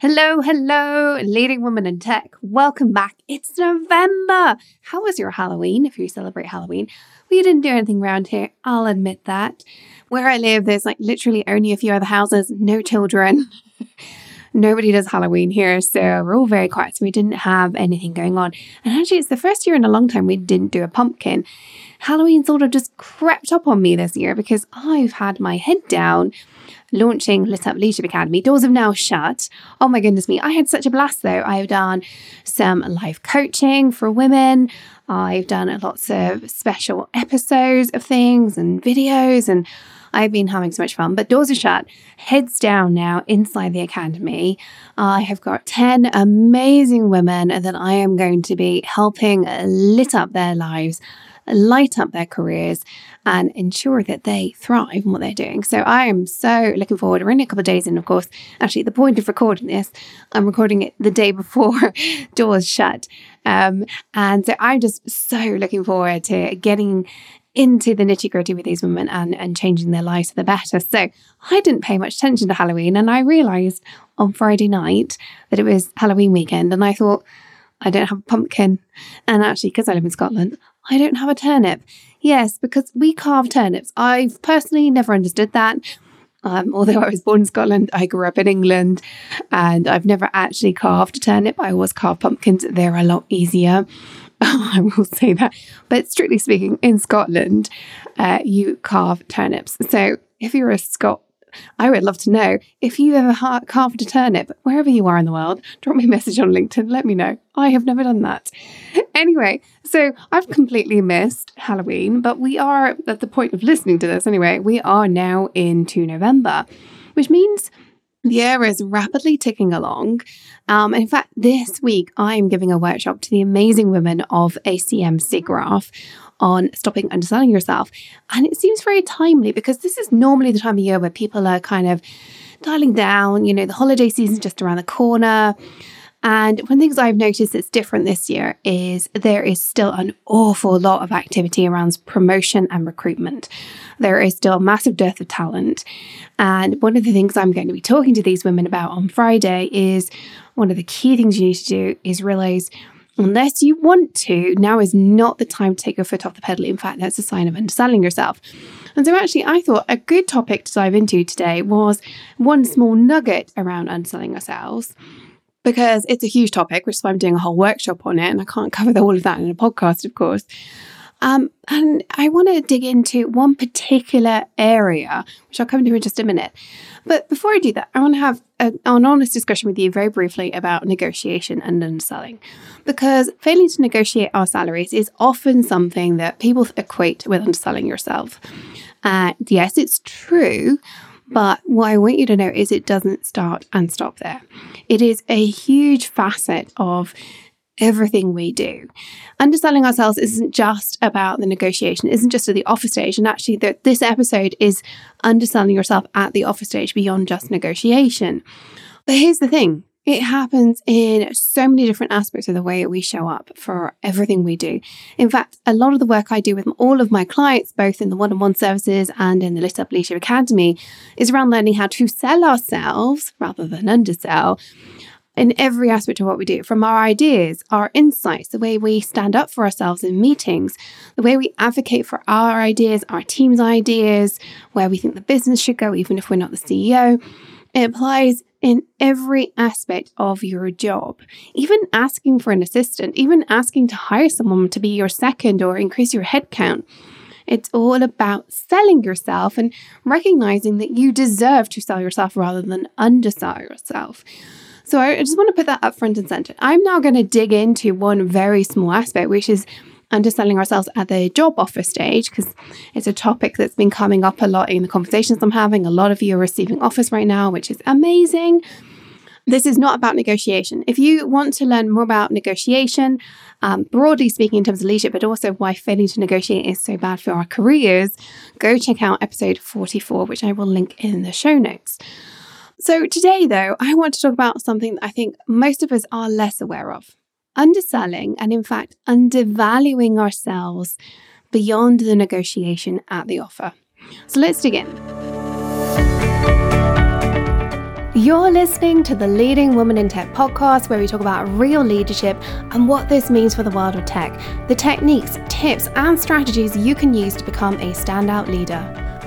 Hello, hello, leading woman in tech. Welcome back. It's November. How was your Halloween if you celebrate Halloween? We didn't do anything around here, I'll admit that. Where I live, there's like literally only a few other houses, no children. Nobody does Halloween here, so we're all very quiet. So we didn't have anything going on. And actually, it's the first year in a long time we didn't do a pumpkin. Halloween sort of just crept up on me this year because I've had my head down launching Lit Up Leadership Academy. Doors have now shut. Oh my goodness me. I had such a blast though. I've done some live coaching for women. I've done lots of special episodes of things and videos and I've been having so much fun, but doors are shut, heads down now inside the academy. I have got 10 amazing women that I am going to be helping lit up their lives light up their careers and ensure that they thrive in what they're doing. So I am so looking forward. We're only a couple of days in, of course. Actually, the point of recording this, I'm recording it the day before doors shut. Um, and so I'm just so looking forward to getting into the nitty gritty with these women and, and changing their lives for the better. So I didn't pay much attention to Halloween and I realized on Friday night that it was Halloween weekend and I thought, I don't have a pumpkin. And actually, because I live in Scotland, I don't have a turnip. Yes, because we carve turnips. I've personally never understood that. Um, although I was born in Scotland, I grew up in England and I've never actually carved a turnip. I always carve pumpkins, they're a lot easier. I will say that. But strictly speaking, in Scotland, uh, you carve turnips. So if you're a Scot I would love to know if you ever ha- carved a turnip, wherever you are in the world, drop me a message on LinkedIn, let me know. I have never done that. Anyway, so I've completely missed Halloween, but we are at the point of listening to this anyway, we are now into November, which means the year is rapidly ticking along. Um, in fact, this week I'm giving a workshop to the amazing women of ACM SIGGRAPH on stopping underselling yourself. And it seems very timely because this is normally the time of year where people are kind of dialing down, you know, the holiday season's just around the corner. And one things I've noticed that's different this year is there is still an awful lot of activity around promotion and recruitment. There is still a massive dearth of talent. And one of the things I'm going to be talking to these women about on Friday is one of the key things you need to do is realize unless you want to, now is not the time to take your foot off the pedal. In fact, that's a sign of underselling yourself. And so, actually, I thought a good topic to dive into today was one small nugget around underselling ourselves. Because it's a huge topic, which is why I'm doing a whole workshop on it, and I can't cover all of that in a podcast, of course. Um, and I want to dig into one particular area, which I'll come to in just a minute. But before I do that, I want to have a, an honest discussion with you very briefly about negotiation and underselling. Because failing to negotiate our salaries is often something that people equate with underselling yourself. Uh, yes, it's true. But what I want you to know is it doesn't start and stop there. It is a huge facet of everything we do. Underselling ourselves isn't just about the negotiation, isn't just at the offer stage. And actually, the, this episode is underselling yourself at the offer stage beyond just negotiation. But here's the thing it happens in so many different aspects of the way we show up for everything we do. In fact, a lot of the work I do with all of my clients, both in the one on one services and in the Lit Up Leadership Academy, is around learning how to sell ourselves rather than undersell in every aspect of what we do from our ideas, our insights, the way we stand up for ourselves in meetings, the way we advocate for our ideas, our team's ideas, where we think the business should go, even if we're not the CEO. It applies in every aspect of your job. Even asking for an assistant, even asking to hire someone to be your second or increase your headcount. It's all about selling yourself and recognizing that you deserve to sell yourself rather than undersell yourself. So I just want to put that up front and center. I'm now going to dig into one very small aspect, which is underselling ourselves at the job offer stage, because it's a topic that's been coming up a lot in the conversations I'm having. A lot of you are receiving offers right now, which is amazing. This is not about negotiation. If you want to learn more about negotiation, um, broadly speaking, in terms of leadership, but also why failing to negotiate is so bad for our careers, go check out episode 44, which I will link in the show notes. So, today, though, I want to talk about something that I think most of us are less aware of underselling and, in fact, undervaluing ourselves beyond the negotiation at the offer. So, let's dig in. You're listening to the Leading Woman in Tech podcast, where we talk about real leadership and what this means for the world of tech, the techniques, tips, and strategies you can use to become a standout leader.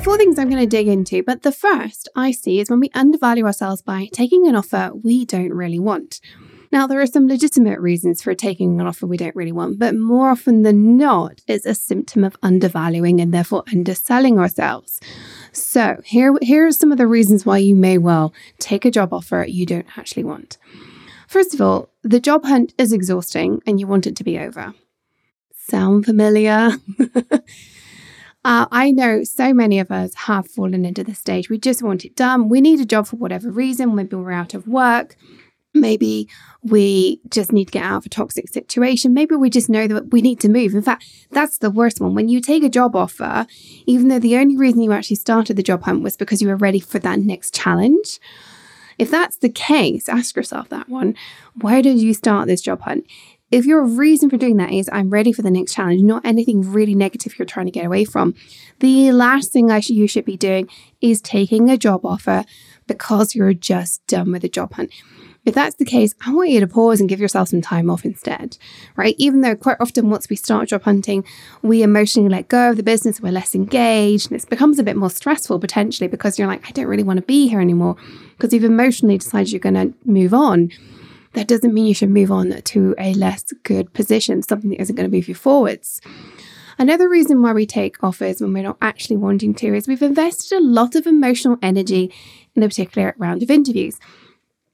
Four things I'm going to dig into, but the first I see is when we undervalue ourselves by taking an offer we don't really want. Now, there are some legitimate reasons for taking an offer we don't really want, but more often than not, it's a symptom of undervaluing and therefore underselling ourselves. So, here, here are some of the reasons why you may well take a job offer you don't actually want. First of all, the job hunt is exhausting and you want it to be over. Sound familiar? Uh, I know so many of us have fallen into this stage. We just want it done. We need a job for whatever reason. Maybe we're out of work. Maybe we just need to get out of a toxic situation. Maybe we just know that we need to move. In fact, that's the worst one. When you take a job offer, even though the only reason you actually started the job hunt was because you were ready for that next challenge. If that's the case, ask yourself that one. Why did you start this job hunt? If your reason for doing that is I'm ready for the next challenge, not anything really negative you're trying to get away from, the last thing I should, you should be doing is taking a job offer because you're just done with the job hunt. If that's the case, I want you to pause and give yourself some time off instead, right? Even though quite often once we start job hunting, we emotionally let go of the business, we're less engaged, and it becomes a bit more stressful potentially because you're like, I don't really want to be here anymore because you've emotionally decided you're going to move on. That doesn't mean you should move on to a less good position, something that isn't going to move you forwards. Another reason why we take offers when we're not actually wanting to is we've invested a lot of emotional energy in a particular round of interviews.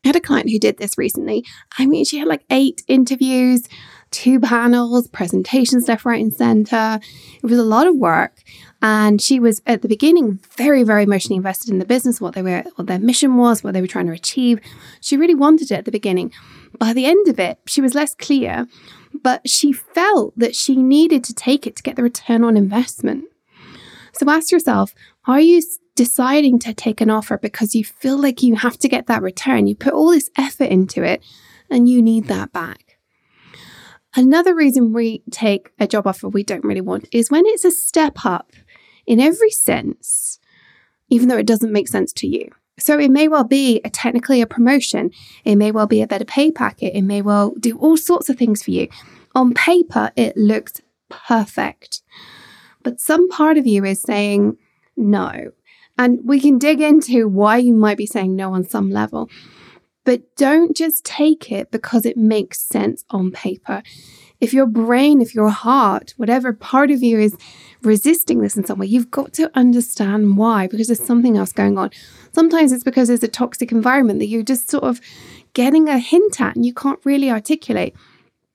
I had a client who did this recently. I mean, she had like eight interviews, two panels, presentations left, right, and center. It was a lot of work. And she was at the beginning very, very emotionally invested in the business, what they were, what their mission was, what they were trying to achieve. She really wanted it at the beginning. By the end of it, she was less clear, but she felt that she needed to take it to get the return on investment. So ask yourself, are you deciding to take an offer because you feel like you have to get that return. You put all this effort into it and you need that back. Another reason we take a job offer we don't really want is when it's a step up in every sense, even though it doesn't make sense to you. So it may well be a technically a promotion, it may well be a better pay packet, it may well do all sorts of things for you. On paper, it looks perfect. But some part of you is saying, no, and we can dig into why you might be saying no on some level. But don't just take it because it makes sense on paper. If your brain, if your heart, whatever part of you is resisting this in some way, you've got to understand why, because there's something else going on. Sometimes it's because there's a toxic environment that you're just sort of getting a hint at and you can't really articulate.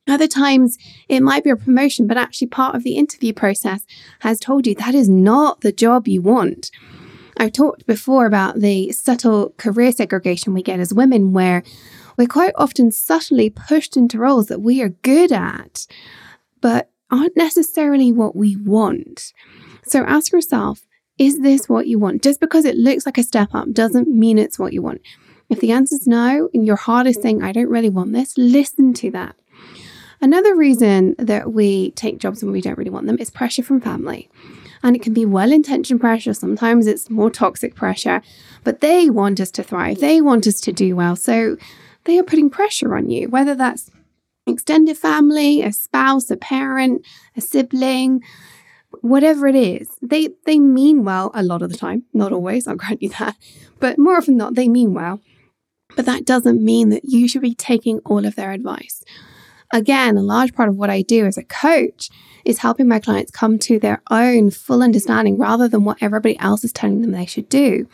Other times it might be a promotion, but actually part of the interview process has told you that is not the job you want. I've talked before about the subtle career segregation we get as women, where we're quite often subtly pushed into roles that we are good at, but aren't necessarily what we want. So ask yourself, is this what you want? Just because it looks like a step up doesn't mean it's what you want. If the answer is no, and your heart is saying, I don't really want this, listen to that. Another reason that we take jobs when we don't really want them is pressure from family. And it can be well intentioned pressure. Sometimes it's more toxic pressure, but they want us to thrive. They want us to do well. So they are putting pressure on you, whether that's extended family, a spouse, a parent, a sibling, whatever it is. They they mean well a lot of the time. Not always, I'll grant you that. But more often than not, they mean well. But that doesn't mean that you should be taking all of their advice. Again, a large part of what I do as a coach is helping my clients come to their own full understanding rather than what everybody else is telling them they should do.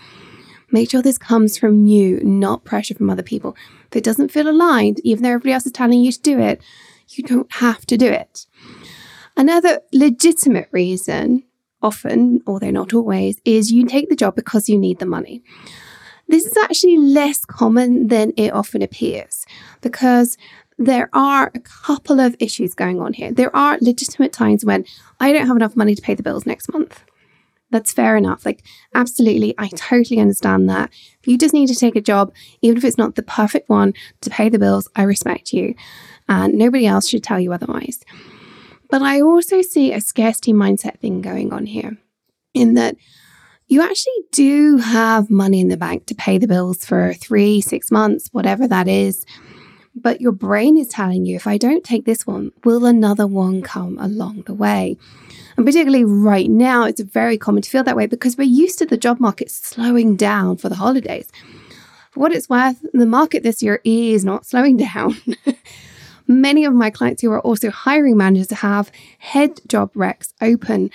Make sure this comes from you, not pressure from other people. If it doesn't feel aligned, even though everybody else is telling you to do it, you don't have to do it. Another legitimate reason, often, although not always, is you take the job because you need the money. This is actually less common than it often appears because there are a couple of issues going on here. There are legitimate times when I don't have enough money to pay the bills next month. That's fair enough. Like, absolutely, I totally understand that. If you just need to take a job, even if it's not the perfect one to pay the bills, I respect you. And nobody else should tell you otherwise. But I also see a scarcity mindset thing going on here in that you actually do have money in the bank to pay the bills for three, six months, whatever that is. But your brain is telling you if I don't take this one, will another one come along the way? And particularly right now, it's very common to feel that way because we're used to the job market slowing down for the holidays. For what it's worth, the market this year is not slowing down. Many of my clients who are also hiring managers have head job recs open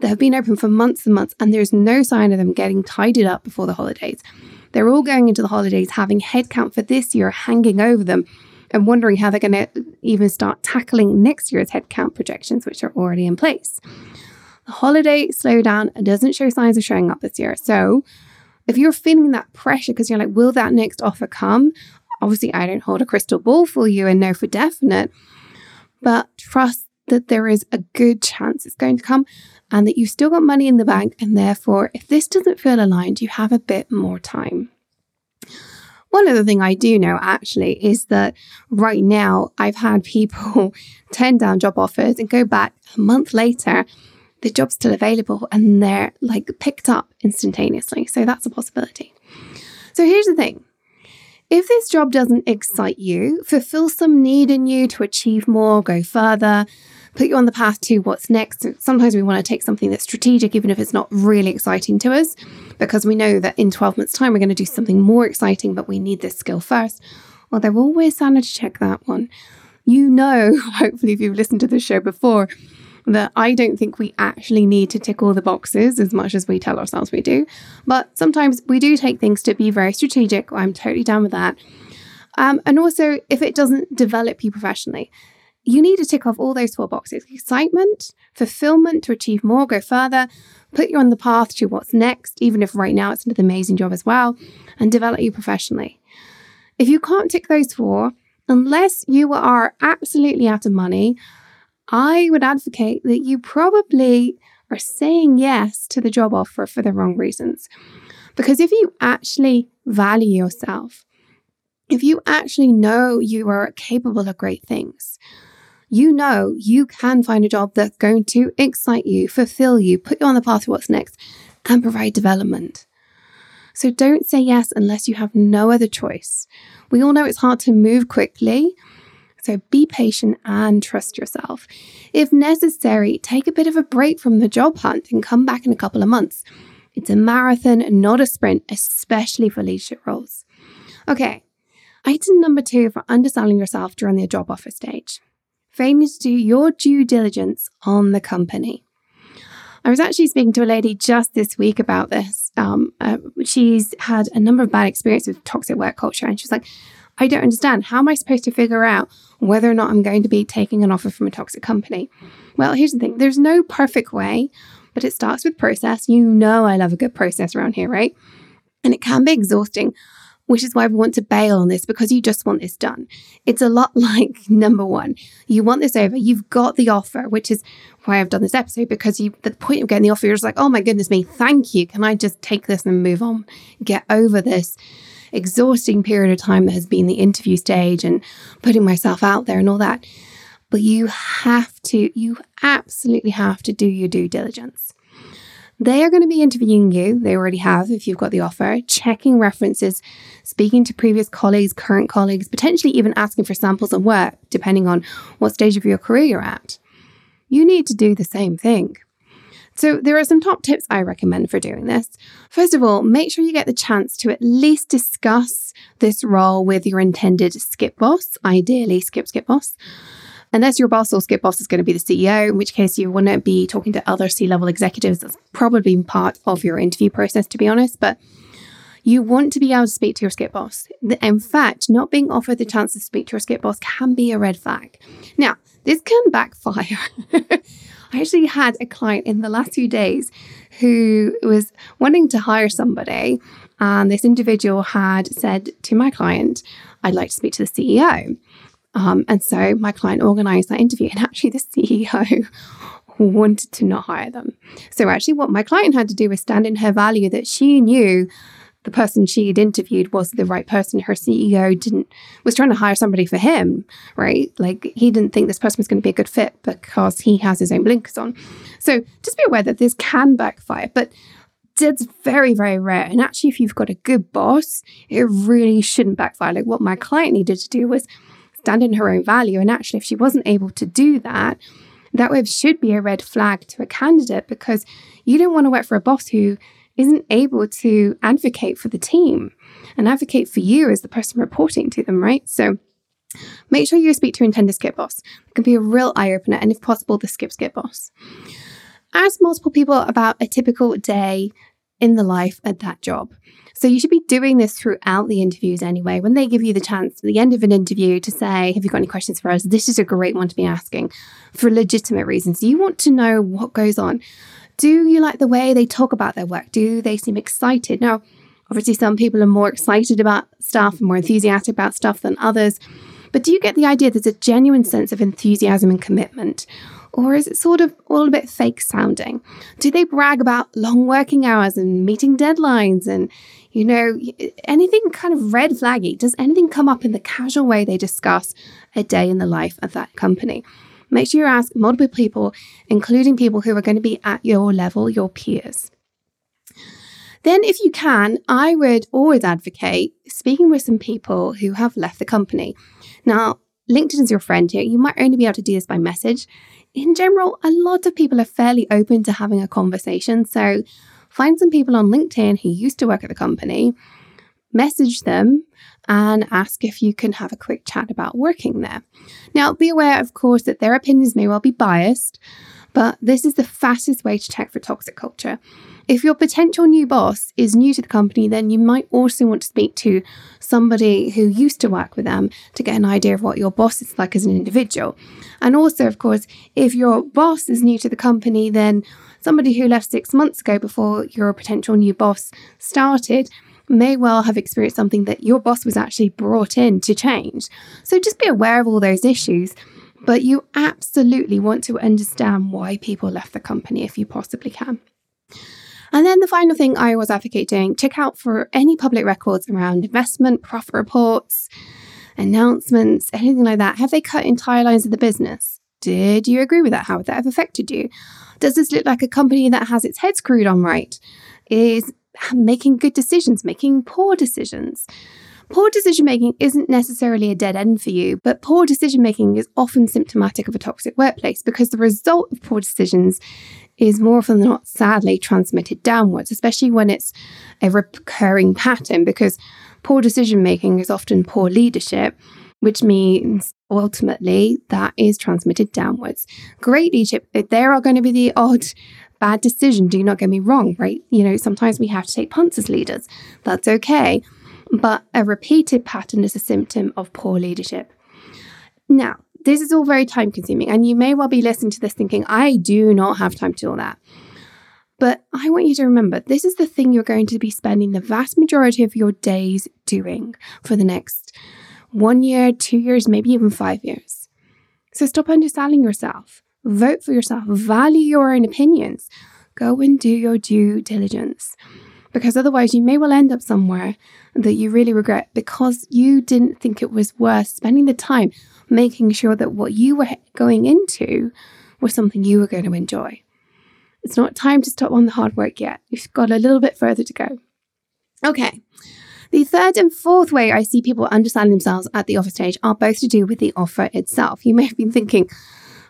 that have been open for months and months, and there's no sign of them getting tidied up before the holidays. They're all going into the holidays having headcount for this year hanging over them and wondering how they're going to even start tackling next year's headcount projections, which are already in place. The holiday slowdown doesn't show signs of showing up this year. So, if you're feeling that pressure because you're like, will that next offer come? Obviously, I don't hold a crystal ball for you and know for definite, but trust that there is a good chance it's going to come and that you've still got money in the bank. And therefore, if this doesn't feel aligned, you have a bit more time. One other thing I do know actually is that right now I've had people turn down job offers and go back a month later, the job's still available and they're like picked up instantaneously. So that's a possibility. So here's the thing if this job doesn't excite you, fulfill some need in you to achieve more, go further, put you on the path to what's next. Sometimes we want to take something that's strategic, even if it's not really exciting to us, because we know that in 12 months' time, we're going to do something more exciting, but we need this skill first. Well, they're always sanity check that one. You know, hopefully, if you've listened to the show before, that I don't think we actually need to tick all the boxes as much as we tell ourselves we do. But sometimes we do take things to be very strategic. I'm totally down with that. Um, and also, if it doesn't develop you professionally, you need to tick off all those four boxes excitement, fulfillment to achieve more, go further, put you on the path to what's next, even if right now it's an amazing job as well, and develop you professionally. If you can't tick those four, unless you are absolutely out of money I would advocate that you probably are saying yes to the job offer for the wrong reasons. Because if you actually value yourself, if you actually know you are capable of great things, you know you can find a job that's going to excite you, fulfill you, put you on the path to what's next, and provide development. So don't say yes unless you have no other choice. We all know it's hard to move quickly so be patient and trust yourself. If necessary, take a bit of a break from the job hunt and come back in a couple of months. It's a marathon, not a sprint, especially for leadership roles. Okay, item number two for underselling yourself during the job offer stage. Failure to do your due diligence on the company. I was actually speaking to a lady just this week about this. Um, uh, she's had a number of bad experiences with toxic work culture, and she's like, I don't understand. How am I supposed to figure out whether or not I'm going to be taking an offer from a toxic company? Well, here's the thing there's no perfect way, but it starts with process. You know, I love a good process around here, right? And it can be exhausting, which is why we want to bail on this because you just want this done. It's a lot like number one, you want this over, you've got the offer, which is why I've done this episode because you, the point of getting the offer, you're just like, oh my goodness me, thank you. Can I just take this and move on, get over this? exhausting period of time that has been the interview stage and putting myself out there and all that. But you have to, you absolutely have to do your due diligence. They are going to be interviewing you. They already have, if you've got the offer, checking references, speaking to previous colleagues, current colleagues, potentially even asking for samples of work, depending on what stage of your career you're at. You need to do the same thing. So, there are some top tips I recommend for doing this. First of all, make sure you get the chance to at least discuss this role with your intended skip boss, ideally, skip skip boss. Unless your boss or skip boss is going to be the CEO, in which case you want to be talking to other C level executives. That's probably part of your interview process, to be honest. But you want to be able to speak to your skip boss. In fact, not being offered the chance to speak to your skip boss can be a red flag. Now, this can backfire. I actually had a client in the last few days who was wanting to hire somebody, and this individual had said to my client, I'd like to speak to the CEO. Um, and so my client organized that interview, and actually, the CEO wanted to not hire them. So, actually, what my client had to do was stand in her value that she knew the person she had interviewed was the right person. Her CEO didn't was trying to hire somebody for him, right? Like he didn't think this person was going to be a good fit because he has his own blinkers on. So just be aware that this can backfire, but it's very, very rare. And actually, if you've got a good boss, it really shouldn't backfire. Like what my client needed to do was stand in her own value. And actually, if she wasn't able to do that, that should be a red flag to a candidate because you don't want to work for a boss who isn't able to advocate for the team and advocate for you as the person reporting to them, right? So make sure you speak to intended skip boss. It can be a real eye opener, and if possible, the skip skip boss. Ask multiple people about a typical day in the life at that job. So you should be doing this throughout the interviews anyway. When they give you the chance at the end of an interview to say, Have you got any questions for us? This is a great one to be asking for legitimate reasons. You want to know what goes on. Do you like the way they talk about their work? Do they seem excited? Now, obviously, some people are more excited about stuff and more enthusiastic about stuff than others. But do you get the idea there's a genuine sense of enthusiasm and commitment? Or is it sort of all a bit fake sounding? Do they brag about long working hours and meeting deadlines and, you know, anything kind of red flaggy? Does anything come up in the casual way they discuss a day in the life of that company? Make sure you ask multiple people, including people who are going to be at your level, your peers. Then, if you can, I would always advocate speaking with some people who have left the company. Now, LinkedIn is your friend here. You might only be able to do this by message. In general, a lot of people are fairly open to having a conversation. So, find some people on LinkedIn who used to work at the company, message them, and ask if you can have a quick chat about working there. Now, be aware, of course, that their opinions may well be biased, but this is the fastest way to check for toxic culture. If your potential new boss is new to the company, then you might also want to speak to somebody who used to work with them to get an idea of what your boss is like as an individual. And also, of course, if your boss is new to the company, then somebody who left six months ago before your potential new boss started may well have experienced something that your boss was actually brought in to change. So just be aware of all those issues. But you absolutely want to understand why people left the company if you possibly can. And then the final thing I always advocate doing, check out for any public records around investment, profit reports, announcements, anything like that. Have they cut entire lines of the business? Did you agree with that? How would that have affected you? Does this look like a company that has its head screwed on right? Is making good decisions, making poor decisions. Poor decision making isn't necessarily a dead end for you, but poor decision making is often symptomatic of a toxic workplace because the result of poor decisions is more often than not sadly transmitted downwards, especially when it's a recurring pattern because poor decision making is often poor leadership, which means ultimately that is transmitted downwards. Great leadership, there are going to be the odd bad decision. Do not get me wrong, right? You know, sometimes we have to take punts as leaders. That's okay. But a repeated pattern is a symptom of poor leadership. Now, this is all very time consuming, and you may well be listening to this thinking, I do not have time to do all that. But I want you to remember this is the thing you're going to be spending the vast majority of your days doing for the next one year, two years, maybe even five years. So stop underselling yourself. Vote for yourself. Value your own opinions. Go and do your due diligence. Because otherwise, you may well end up somewhere that you really regret because you didn't think it was worth spending the time making sure that what you were going into was something you were going to enjoy. It's not time to stop on the hard work yet. You've got a little bit further to go. Okay. The third and fourth way I see people understand themselves at the offer stage are both to do with the offer itself. You may have been thinking,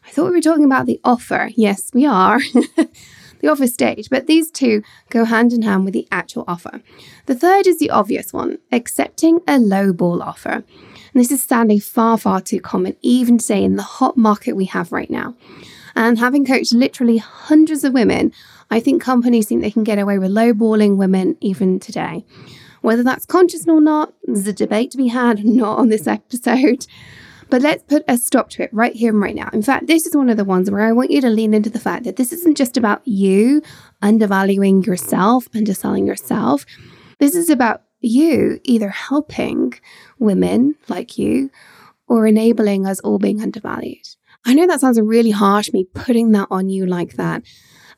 I thought we were talking about the offer. Yes, we are. the offer stage, but these two go hand in hand with the actual offer. The third is the obvious one accepting a low ball offer. And this is sadly far, far too common, even today in the hot market we have right now. And having coached literally hundreds of women, I think companies think they can get away with lowballing women even today. Whether that's conscious or not, there's a debate to be had, not on this episode. But let's put a stop to it right here and right now. In fact, this is one of the ones where I want you to lean into the fact that this isn't just about you undervaluing yourself, underselling yourself. This is about you either helping women like you or enabling us all being undervalued. I know that sounds really harsh, me putting that on you like that.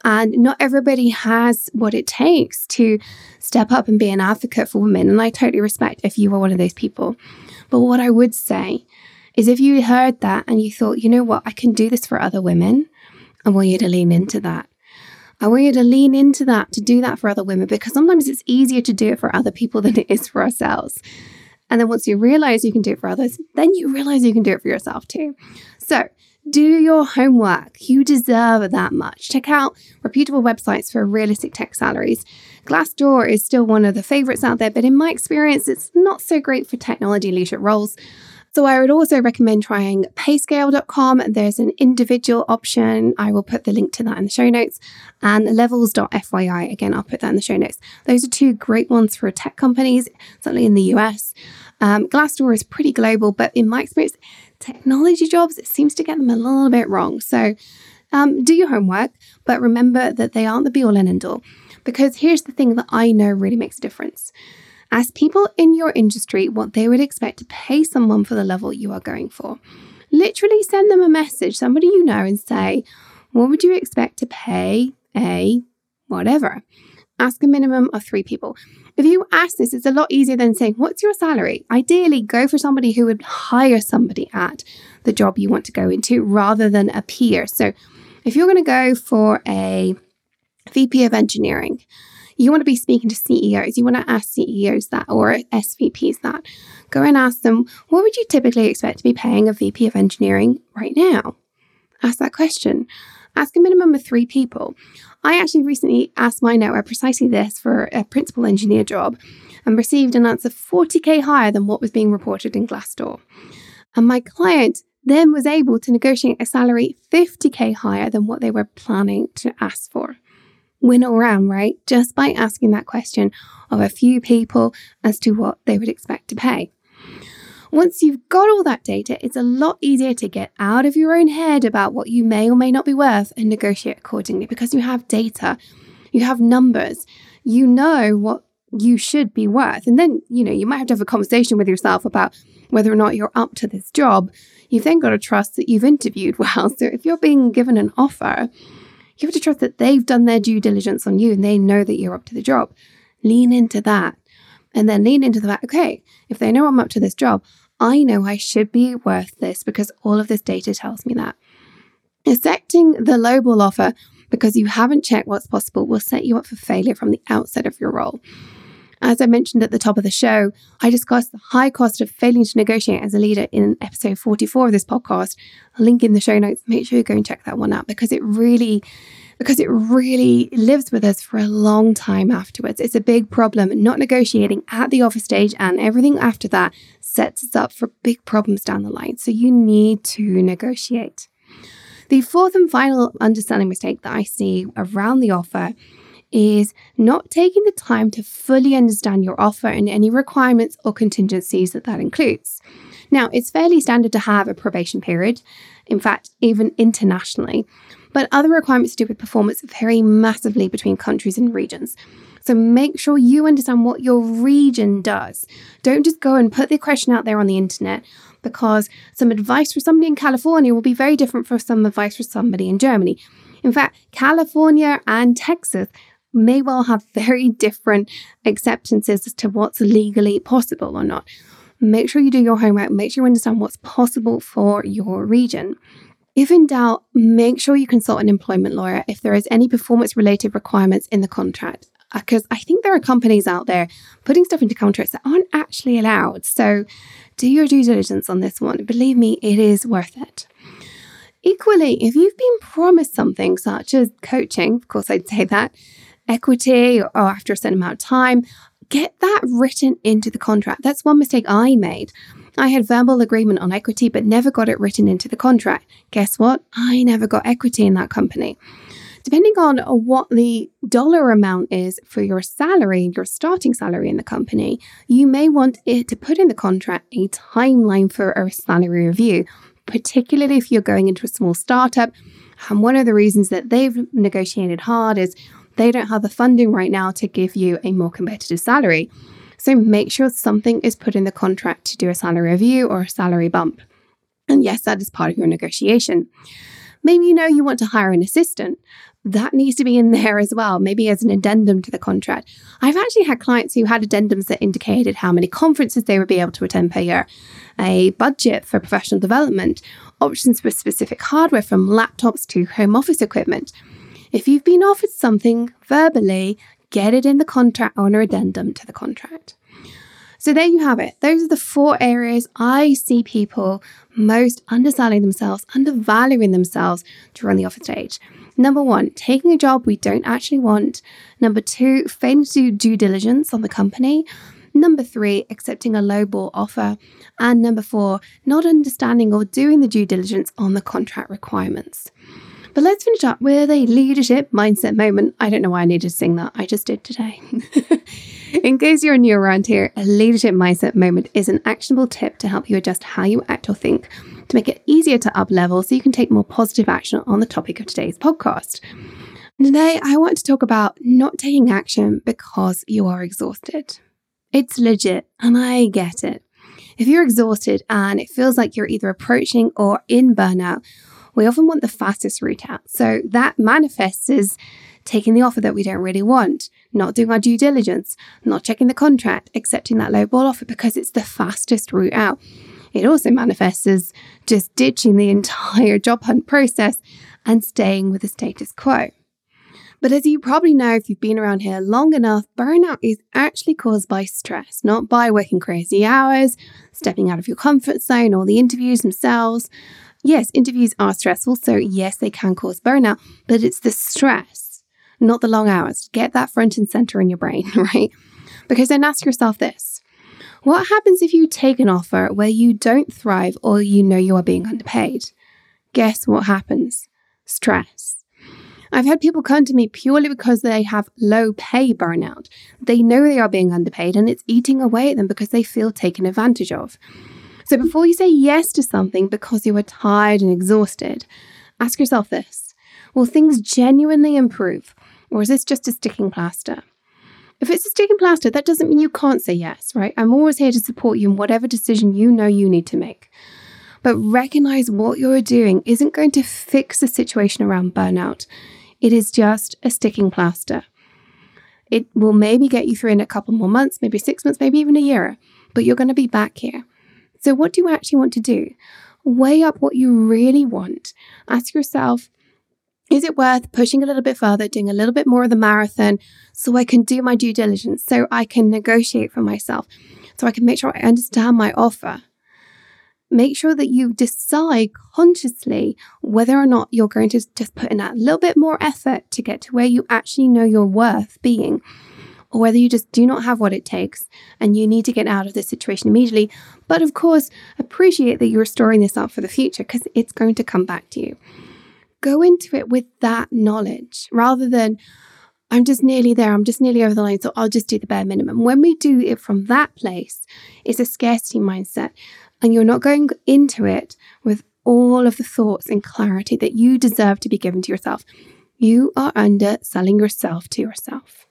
And not everybody has what it takes to step up and be an advocate for women. And I totally respect if you were one of those people. But what I would say is if you heard that and you thought, you know what, I can do this for other women, I want you to lean into that. I want you to lean into that to do that for other women because sometimes it's easier to do it for other people than it is for ourselves. And then once you realize you can do it for others, then you realize you can do it for yourself too. So do your homework. You deserve that much. Check out reputable websites for realistic tech salaries. Glassdoor is still one of the favorites out there, but in my experience, it's not so great for technology leadership roles. So I would also recommend trying payscale.com. There's an individual option. I will put the link to that in the show notes. And levels.fyi, again, I'll put that in the show notes. Those are two great ones for tech companies, certainly in the US. Um, Glassdoor is pretty global, but in my experience, technology jobs, it seems to get them a little bit wrong. So um, do your homework, but remember that they aren't the be all and end all. Because here's the thing that I know really makes a difference. Ask people in your industry what they would expect to pay someone for the level you are going for. Literally send them a message, somebody you know, and say, What would you expect to pay a whatever? Ask a minimum of three people. If you ask this, it's a lot easier than saying, What's your salary? Ideally, go for somebody who would hire somebody at the job you want to go into rather than a peer. So, if you're going to go for a VP of engineering, you want to be speaking to CEOs, you want to ask CEOs that or SVPs that. Go and ask them, What would you typically expect to be paying a VP of engineering right now? Ask that question. Ask a minimum of three people. I actually recently asked my network precisely this for a principal engineer job and received an answer 40k higher than what was being reported in Glassdoor. And my client then was able to negotiate a salary 50k higher than what they were planning to ask for. Win all right? Just by asking that question of a few people as to what they would expect to pay. Once you've got all that data, it's a lot easier to get out of your own head about what you may or may not be worth and negotiate accordingly because you have data, you have numbers, you know what you should be worth. And then, you know, you might have to have a conversation with yourself about whether or not you're up to this job. You've then got to trust that you've interviewed well. So if you're being given an offer, you have to trust that they've done their due diligence on you and they know that you're up to the job. Lean into that and then lean into the fact, okay, if they know I'm up to this job, I know I should be worth this because all of this data tells me that. Accepting the lowball offer because you haven't checked what's possible will set you up for failure from the outset of your role. As I mentioned at the top of the show, I discussed the high cost of failing to negotiate as a leader in episode 44 of this podcast. A link in the show notes. Make sure you go and check that one out because it really because it really lives with us for a long time afterwards. It's a big problem. Not negotiating at the offer stage and everything after that sets us up for big problems down the line. So you need to negotiate. The fourth and final understanding mistake that I see around the offer is not taking the time to fully understand your offer and any requirements or contingencies that that includes. Now, it's fairly standard to have a probation period, in fact, even internationally, but other requirements to do with performance vary massively between countries and regions. So make sure you understand what your region does. Don't just go and put the question out there on the internet because some advice for somebody in California will be very different from some advice for somebody in Germany. In fact, California and Texas may well have very different acceptances as to what's legally possible or not. Make sure you do your homework, make sure you understand what's possible for your region. If in doubt, make sure you consult an employment lawyer if there is any performance related requirements in the contract. Because uh, I think there are companies out there putting stuff into contracts that aren't actually allowed. So do your due diligence on this one. Believe me, it is worth it. Equally, if you've been promised something such as coaching, of course, I'd say that, equity, or after a certain amount of time, get that written into the contract. That's one mistake I made. I had verbal agreement on equity, but never got it written into the contract. Guess what? I never got equity in that company. Depending on what the dollar amount is for your salary, your starting salary in the company, you may want it to put in the contract a timeline for a salary review, particularly if you're going into a small startup. And one of the reasons that they've negotiated hard is they don't have the funding right now to give you a more competitive salary. So make sure something is put in the contract to do a salary review or a salary bump. And yes, that is part of your negotiation. Maybe you know you want to hire an assistant. That needs to be in there as well, maybe as an addendum to the contract. I've actually had clients who had addendums that indicated how many conferences they would be able to attend per year, a budget for professional development, options for specific hardware from laptops to home office equipment. If you've been offered something verbally, get it in the contract or an addendum to the contract. So there you have it. Those are the four areas I see people most underselling themselves, undervaluing themselves during the offer stage. Number one, taking a job we don't actually want. Number two, failing to do due diligence on the company. Number three, accepting a lowball offer. And number four, not understanding or doing the due diligence on the contract requirements. But let's finish up with a leadership mindset moment. I don't know why I needed to sing that. I just did today. In case you're new around here, a leadership mindset moment is an actionable tip to help you adjust how you act or think to make it easier to up level so you can take more positive action on the topic of today's podcast. Today, I want to talk about not taking action because you are exhausted. It's legit, and I get it. If you're exhausted and it feels like you're either approaching or in burnout, we often want the fastest route out. So that manifests as taking the offer that we don't really want, not doing our due diligence, not checking the contract, accepting that low ball offer because it's the fastest route out. It also manifests as just ditching the entire job hunt process and staying with the status quo. But as you probably know, if you've been around here long enough, burnout is actually caused by stress, not by working crazy hours, stepping out of your comfort zone, or the interviews themselves. Yes, interviews are stressful, so yes, they can cause burnout, but it's the stress not the long hours. Get that front and center in your brain, right? Because then ask yourself this What happens if you take an offer where you don't thrive or you know you are being underpaid? Guess what happens? Stress. I've had people come to me purely because they have low pay burnout. They know they are being underpaid and it's eating away at them because they feel taken advantage of. So before you say yes to something because you are tired and exhausted, ask yourself this Will things genuinely improve or is this just a sticking plaster? If it's a sticking plaster, that doesn't mean you can't say yes, right? I'm always here to support you in whatever decision you know you need to make. But recognize what you're doing isn't going to fix the situation around burnout. It is just a sticking plaster. It will maybe get you through in a couple more months, maybe six months, maybe even a year, but you're going to be back here. So, what do you actually want to do? Weigh up what you really want. Ask yourself, is it worth pushing a little bit further, doing a little bit more of the marathon so I can do my due diligence, so I can negotiate for myself, so I can make sure I understand my offer? Make sure that you decide consciously whether or not you're going to just put in that little bit more effort to get to where you actually know your worth being, or whether you just do not have what it takes and you need to get out of this situation immediately. But of course, appreciate that you're storing this up for the future because it's going to come back to you go into it with that knowledge rather than, I'm just nearly there, I'm just nearly over the line, so I'll just do the bare minimum. When we do it from that place, it's a scarcity mindset, and you're not going into it with all of the thoughts and clarity that you deserve to be given to yourself. You are underselling yourself to yourself.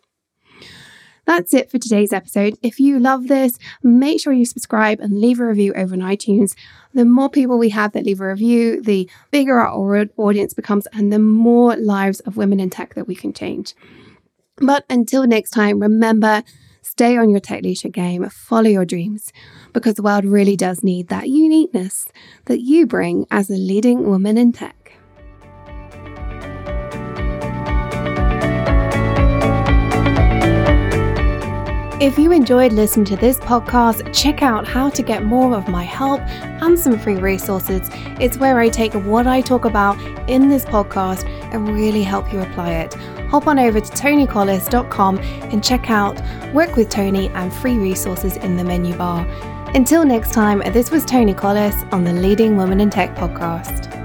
That's it for today's episode. If you love this, make sure you subscribe and leave a review over on iTunes. The more people we have that leave a review, the bigger our audience becomes and the more lives of women in tech that we can change. But until next time, remember stay on your tech leadership game, follow your dreams, because the world really does need that uniqueness that you bring as a leading woman in tech. If you enjoyed listening to this podcast, check out how to get more of my help and some free resources. It's where I take what I talk about in this podcast and really help you apply it. Hop on over to tonicollis.com and check out Work with Toni and free resources in the menu bar. Until next time, this was Toni Collis on the Leading Women in Tech podcast.